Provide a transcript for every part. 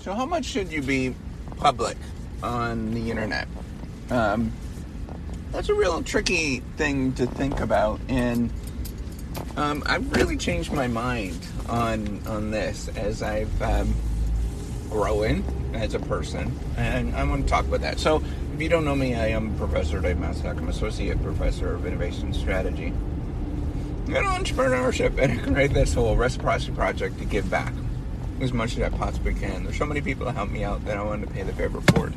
So, how much should you be public on the internet? Um, that's a real tricky thing to think about, and um, I've really changed my mind on on this as I've um, grown as a person, and I want to talk about that. So, if you don't know me, I am Professor Dave Maslach. I'm Associate Professor of Innovation Strategy and Entrepreneurship, and I created this whole reciprocity project to give back as much as I possibly can. There's so many people that help me out that I wanted to pay the favor forward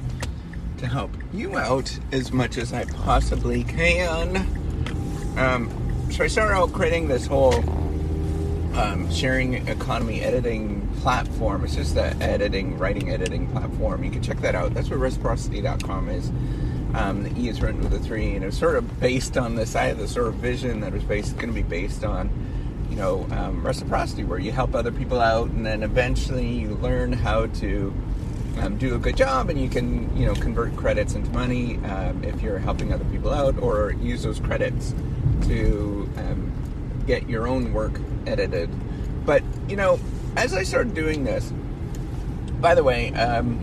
to help you out as much as I possibly can. Um, so I started out creating this whole um, sharing economy editing platform. It's just an editing, writing, editing platform. You can check that out. That's what r3ciprocity.com is. Um, the E is written with a three, and it's sort of based on this. I had the sort of vision that was based going to be based on, you know, um, reciprocity, where you help other people out, and then eventually you learn how to um, do a good job, and you can, you know, convert credits into money um, if you're helping other people out, or use those credits to um, get your own work edited. But you know, as I started doing this, by the way, um,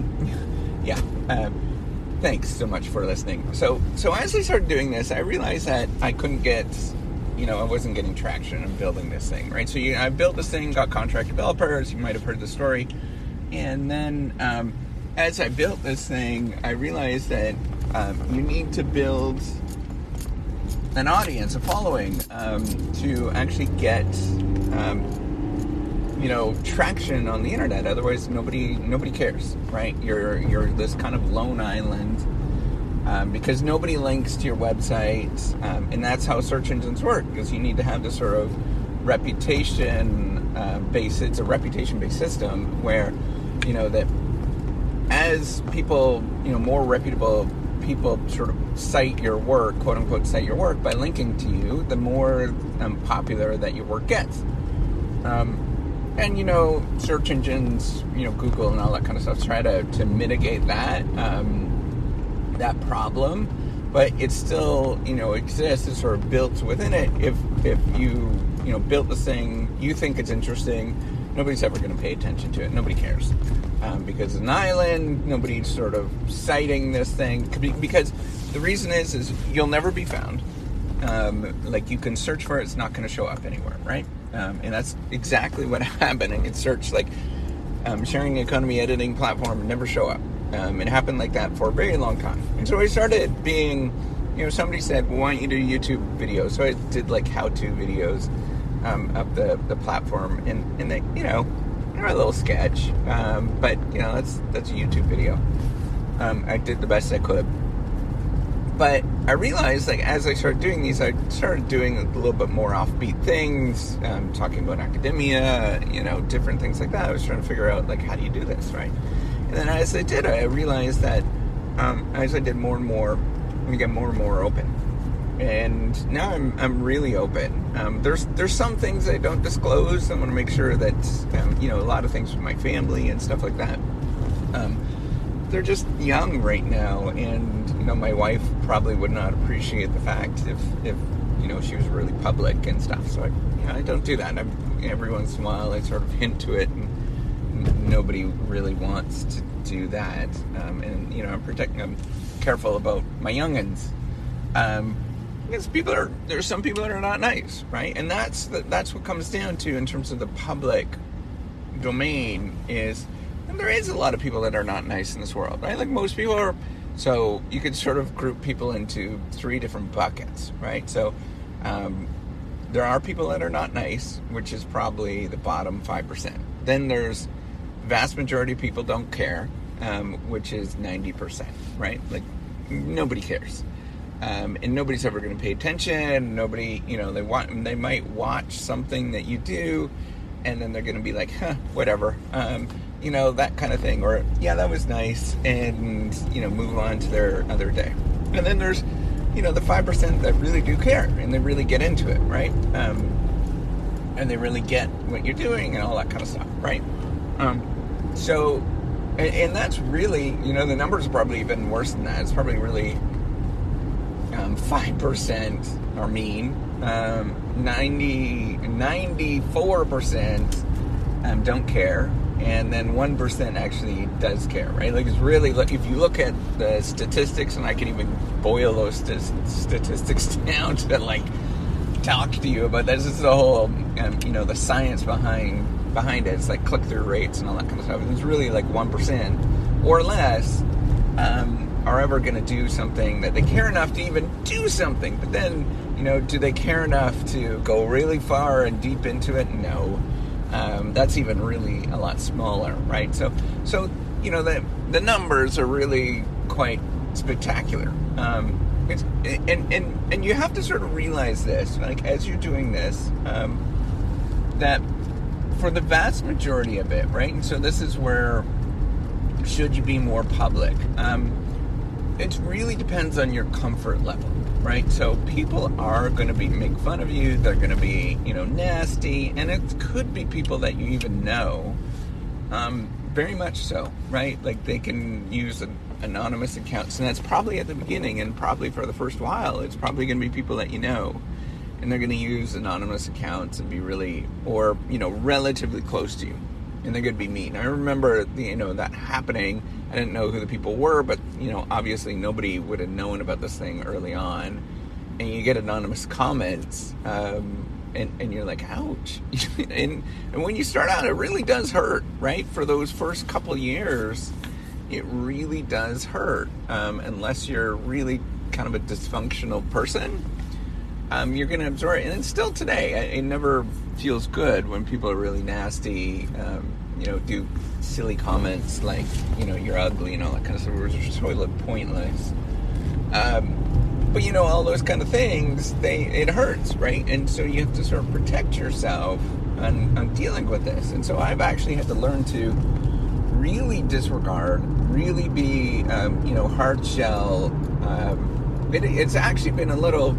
yeah, um, thanks so much for listening. So, so as I started doing this, I realized that I couldn't get, you know, I wasn't getting traction in building this thing, right? So, you, I built this thing, got contract developers. You might have heard the story, and then um, as I built this thing, I realized that um, you need to build an audience, a following, um, to actually get, um, you know, traction on the internet. Otherwise, nobody nobody cares, right? You're you're this kind of lone island um, because nobody links to your website, um, and that's how search engines work. Because you need to have this sort of reputation uh, base. It's a reputation based system where, you know, that as people, you know, more reputable people sort of cite your work, quote unquote, cite your work by linking to you, the more um, popular that your work gets. Um, and you know, search engines, you know, Google and all that kind of stuff try to, to mitigate that um, that problem, but it still you know exists. It's sort of built within it. If if you you know built this thing, you think it's interesting, nobody's ever going to pay attention to it. Nobody cares um, because it's an island. Nobody's sort of citing this thing because the reason is is you'll never be found. Um, like you can search for it, it's not going to show up anywhere, right? Um, and that's exactly what happened. I could search like um, sharing economy editing platform never show up. Um, it happened like that for a very long time. And so I started being, you know, somebody said, well, "Why don't you do YouTube videos?" So I did like how-to videos um, of the the platform, and and they, you know, they're a little sketch, um, but you know, that's that's a YouTube video. Um, I did the best I could but I realized, like, as I started doing these, I started doing a little bit more offbeat things, um, talking about academia, you know, different things like that. I was trying to figure out, like, how do you do this, right? And then as I did, I realized that um, as I did more and more, we get more and more open. And now I'm, I'm really open. Um, there's there's some things I don't disclose. I want to make sure that um, you know a lot of things with my family and stuff like that. Um, they're just young right now, and you know, my wife probably would not appreciate the fact if if you know she was really public and stuff. So I, you know, I don't do that. I'm, every once in a while, I sort of hint to it, and nobody really wants to do that. Um, and you know, I'm protecting. I'm careful about my youngins. Um, because people are there's some people that are not nice, right? And that's the, that's what comes down to in terms of the public domain is there is a lot of people that are not nice in this world, right? Like most people are. So you could sort of group people into three different buckets, right? So um, there are people that are not nice, which is probably the bottom 5%. Then there's vast majority of people don't care, um, which is 90%, right? Like nobody cares. Um, and nobody's ever going to pay attention. Nobody, you know, they want, they might watch something that you do, and then they're going to be like, huh, whatever. Um, you know, that kind of thing. Or, yeah, that was nice, and, you know, move on to their other day. And then there's, you know, the 5% that really do care and they really get into it, right? Um, and they really get what you're doing and all that kind of stuff, right? Um, so, and, and, that's really, you know, the numbers are probably even worse than that. It's probably really um, 5% are mean, um, 90, 94% um, don't care, and then one percent actually does care, right? Like it's really like if you look at the statistics, and I can even boil those st- statistics down to like talk to you about this. This is the whole, um, you know, the science behind behind it. It's like click through rates and all that kind of stuff. It's really like one percent or less um, are ever going to do something that they care enough to even do something. But then, you know, do they care enough to go really far and deep into it? No. Um, that's even really a lot smaller, right? So, so you know, the the numbers are really quite spectacular. Um, and and and you have to sort of realize this, like as you're doing this, um, that for the vast majority of it, right? And so this is where should you be more public? Um, it really depends on your comfort level, right? So people are going to be make fun of you. They're going to be, you know, nasty, and it could be people that you even know. Um, very much so, right? Like they can use an anonymous accounts, and that's probably at the beginning, and probably for the first while, it's probably going to be people that you know, and they're going to use anonymous accounts and be really, or you know, relatively close to you and they're going to be mean. I remember, you know, that happening. I didn't know who the people were, but you know, obviously nobody would have known about this thing early on. And you get anonymous comments, um, and, and you're like, ouch. and, and when you start out, it really does hurt, right? For those first couple years, it really does hurt. Um, unless you're really kind of a dysfunctional person, um, you're going to absorb it. And still today, it never feels good when people are really nasty, um, you know, do silly comments like, you know, you're ugly and all that kind of stuff, which is totally pointless. Um, but you know, all those kind of things, they it hurts, right? And so you have to sort of protect yourself on, on dealing with this. And so I've actually had to learn to really disregard, really be, um, you know, hard shell. Um, it, it's actually been a little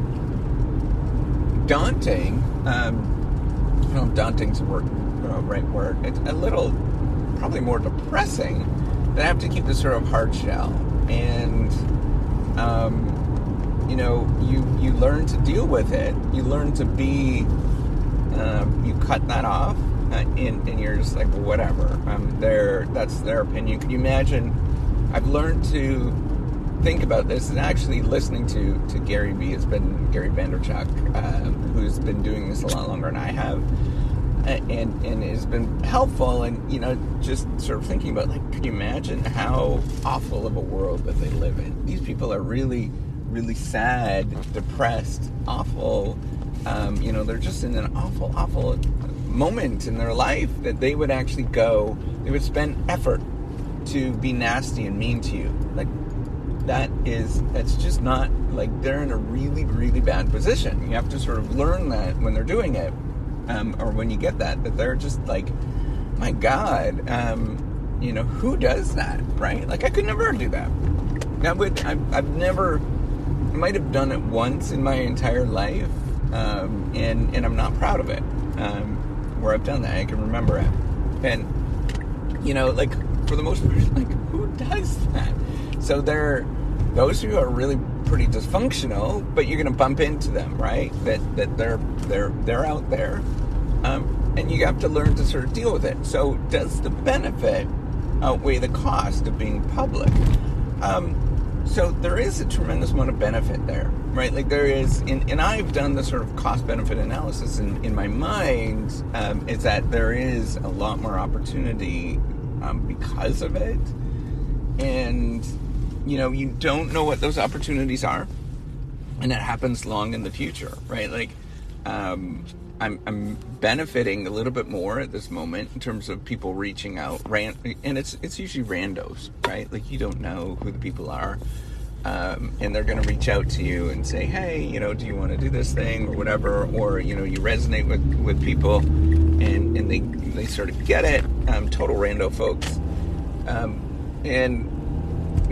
daunting. Um, I don't know daunting's the word, uh, right word. It's a little, probably more depressing that I have to keep this sort of hard shell. And, um, you know, you, you learn to deal with it. You learn to be, uh, you cut that off. Uh, and, and you're just like, whatever. Um, their, that's their opinion. Can you imagine? I've learned to think about this and actually listening to, to Gary has been Gary Vaynerchuk, uh, who's been doing this a lot longer than I have, and and has been helpful. And you know, just sort of thinking about like, can you imagine how awful of a world that they live in? These people are really, really sad, depressed, awful. Um, you know, they're just in an awful, awful moment in their life that they would actually go, they would spend effort to be nasty and mean to you. Like that is that's just not like they're in a really really bad position. You have to sort of learn that when they're doing it um, or when you get that that they're just like my god um, you know who does that? Right? Like i could never do that. That would i've, I've never I might have done it once in my entire life um, and and i'm not proud of it um, where i've done that. I can remember it. And you know like for the most part like who does that? So they're those who are really pretty dysfunctional, but you're going to bump into them, right? That that they're they're they're out there, um, and you have to learn to sort of deal with it. So does the benefit outweigh the cost of being public? Um, so there is a tremendous amount of benefit there, right? Like there is, and, and I've done the sort of cost benefit analysis in, in my mind, um, is that there is a lot more opportunity um, because of it. And you know, you don't know what those opportunities are, and it happens long in the future, right? Like, um, I'm, I'm benefiting a little bit more at this moment in terms of people reaching out, ran, and it's it's usually randos, right? Like you don't know who the people are, um, and they're going to reach out to you and say, hey, you know, do you want to do this thing or whatever, or you know, you resonate with with people, and and they they sort of get it. Um, total rando folks, um, and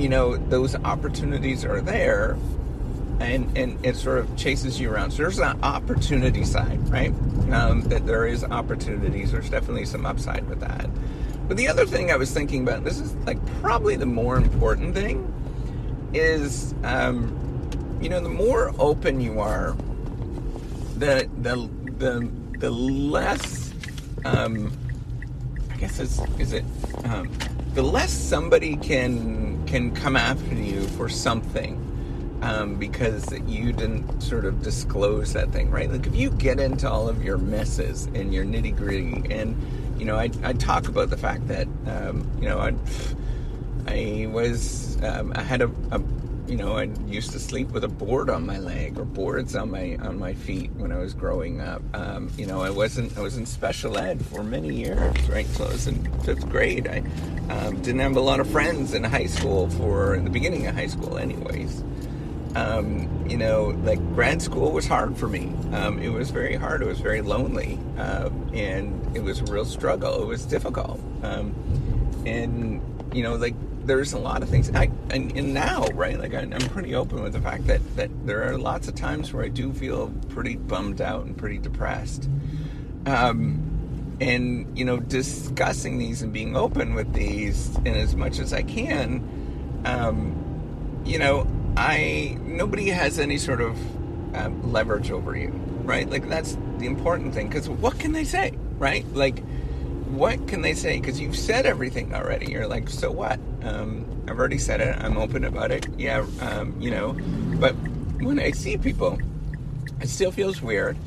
you know, those opportunities are there and, and it sort of chases you around. So there's an opportunity side, right? Um, that there is opportunities. There's definitely some upside with that. But the other thing I was thinking about, this is like probably the more important thing, is um, you know the more open you are, the the the the less um, I guess is is it um, the less somebody can can come after you for something um, because you didn't sort of disclose that thing, right? Like if you get into all of your messes and your nitty gritty, and you know, I, I talk about the fact that um, you know I I was um, I had a, a you know, I used to sleep with a board on my leg or boards on my on my feet when I was growing up. Um, you know, I wasn't I was in special ed for many years, right? So I was in fifth grade. I um, didn't have a lot of friends in high school for in the beginning of high school, anyways. Um, you know, like grad school was hard for me. Um, it was very hard. It was very lonely, uh, and it was a real struggle. It was difficult, um, and you know, like there's a lot of things. I and, and now, right? Like I, am pretty open with the fact that that there are lots of times where I do feel pretty bummed out and pretty depressed. Um, and you know, discussing these and being open with these in as much as I can. Um, you know, I nobody has any sort of um, leverage over you, right? Like that's the important thing. Because what can they say, right? Like what can they say? Because you've said everything already. You're like, so what? Um, I've already said it. I'm open about it. Yeah, um, you know. But when I see people, it still feels weird.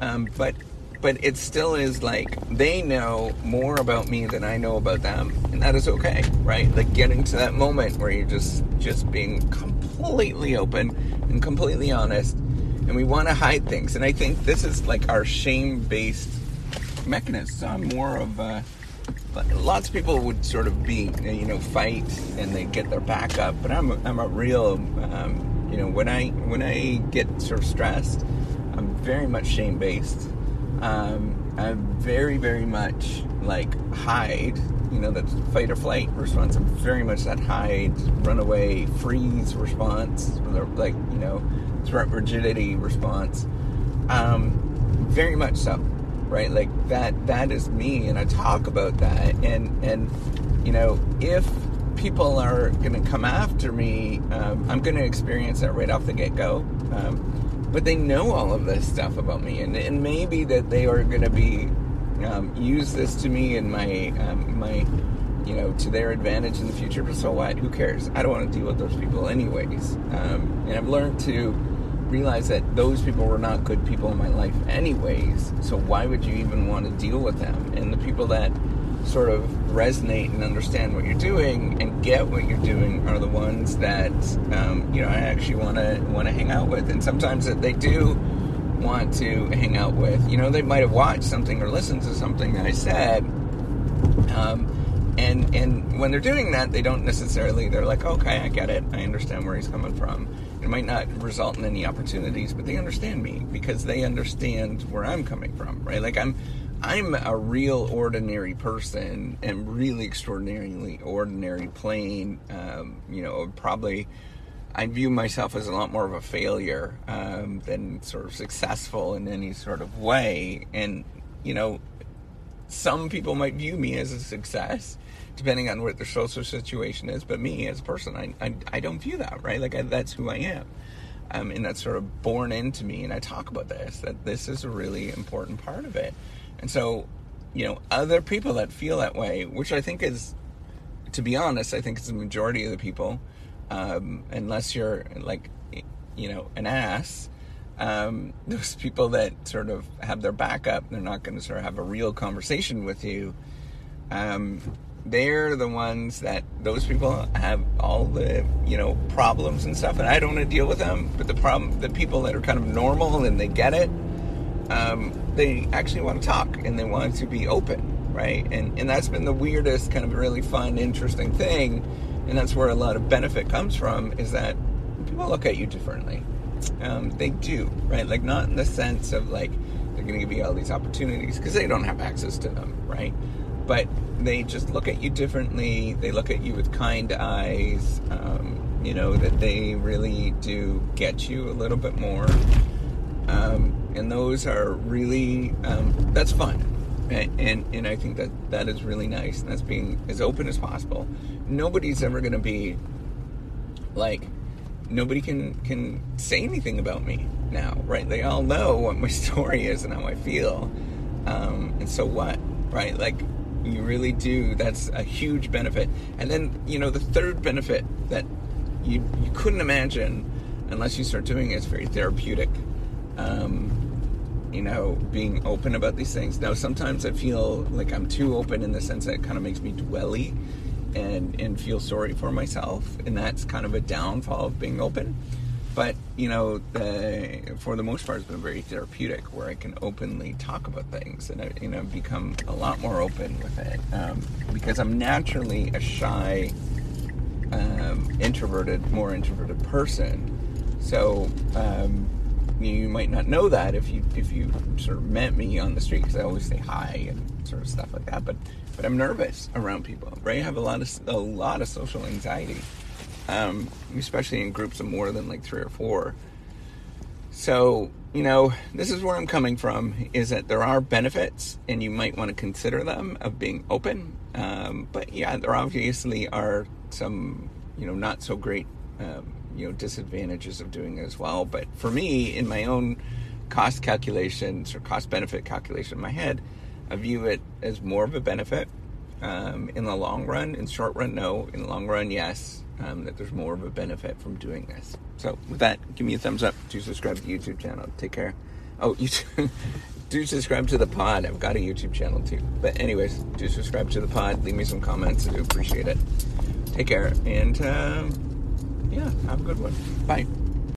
Um, but but it still is like they know more about me than I know about them, and that is okay, right? Like getting to that moment where you're just just being completely open and completely honest, and we want to hide things. And I think this is like our shame based mechanists. I'm more of a, lots of people would sort of be you know fight and they get their back up, but I'm I'm a real um, you know when I when I get sort of stressed, I'm very much shame based. Um, I'm very very much like hide. You know that fight or flight response. I'm very much that hide, run away, freeze response, like you know threat rigidity response. Um, very much so right? Like that that is me and i talk about that. And and you know if people are going to come after me um, i'm going to experience that right off the get-go. Um, but they know all of this stuff about me and, and maybe that they are going to be um, use this to me and my um, my you know to their advantage in the future. But so what? Who cares? I don't want to deal with those people anyways. Um, and i've learned to realize that those people were not good people in my life anyways. So why would you even want to deal with them? And the people that sort of resonate and understand what you're doing and get what you're doing are the ones that um, you know I actually want to want to hang out with. And sometimes that they do want to hang out with. You know they might have watched something or listened to something that I said um, and and when they're doing that they don't necessarily they're like okay I get it. I understand where he's coming from might not result in any opportunities, but they understand me because they understand where I'm coming from, right? Like I'm I'm a real ordinary person and really extraordinarily ordinary plain. Um, you know, probably I view myself as a lot more of a failure um, than sort of successful in any sort of way. And you know, some people might view me as a success depending on what their social situation is. But me as a person, I, I, I don't view that, right? Like, I, that's who I am. Um, and that's sort of born into me. And I talk about this, that this is a really important part of it. And so, you know, other people that feel that way, which I think is, to be honest, I think it's the majority of the people, um, unless you're like, you know, an ass. Um, those people that sort of have their back up, they're not going to sort of have a real conversation with you. Um, they're the ones that those people have all the you know problems and stuff, and I don't want to deal with them. But the problem, the people that are kind of normal and they get it, um, they actually want to talk and they want to be open, right? And and that's been the weirdest, kind of really fun, interesting thing, and that's where a lot of benefit comes from. Is that people look at you differently. Um, they do, right? Like not in the sense of like they're going to give you all these opportunities because they don't have access to them, right? but they just look at you differently. They look at you with kind eyes. Um, you know that they really do get you a little bit more, um, and those are really um, that's fun, and, and, and I think that that is really nice. And that's being as open as possible. Nobody's ever going to be like nobody can can say anything about me now, right? They all know what my story is and how I feel, um, and so what, right? Like You really do. That's a huge benefit. And then, you know, the third benefit that you you couldn't imagine unless you start doing it is very therapeutic. Um, you know, being open about these things. Now, sometimes I feel like I'm too open in the sense that it kind of makes me dwelly and and feel sorry for myself, and that's kind of a downfall of being open. But you know, the, for the most part, it's been very therapeutic, where I can openly talk about things, and I, you know, become a lot more open with it um, because I'm naturally a shy, um, introverted, more introverted person. So um, you might not know that if you if you sort of met me on the street because I always say hi and sort of stuff like that. But but I'm nervous around people. Right, I have a lot of a lot of social anxiety, um, especially in groups of more than like three or four. So you know, this is where I'm coming from. Is that there are benefits, and you might want to consider them of being open. Um, but yeah, there obviously are some you know not so great um, you know disadvantages of doing it as well. But for me, in my own cost calculations or cost benefit calculation in my head, I view it as more of a benefit um, in the long run. In short run, no. In the long run, yes. Um, that there's more of a benefit from doing this. So with that, give me a thumbs up. Do subscribe to the YouTube channel. Take care. Oh, you do subscribe to the pod. I've got a YouTube channel too. But anyways, do subscribe to the pod. Leave me some comments. I do appreciate it. Take care and. Um, yeah, have a good one. Bye.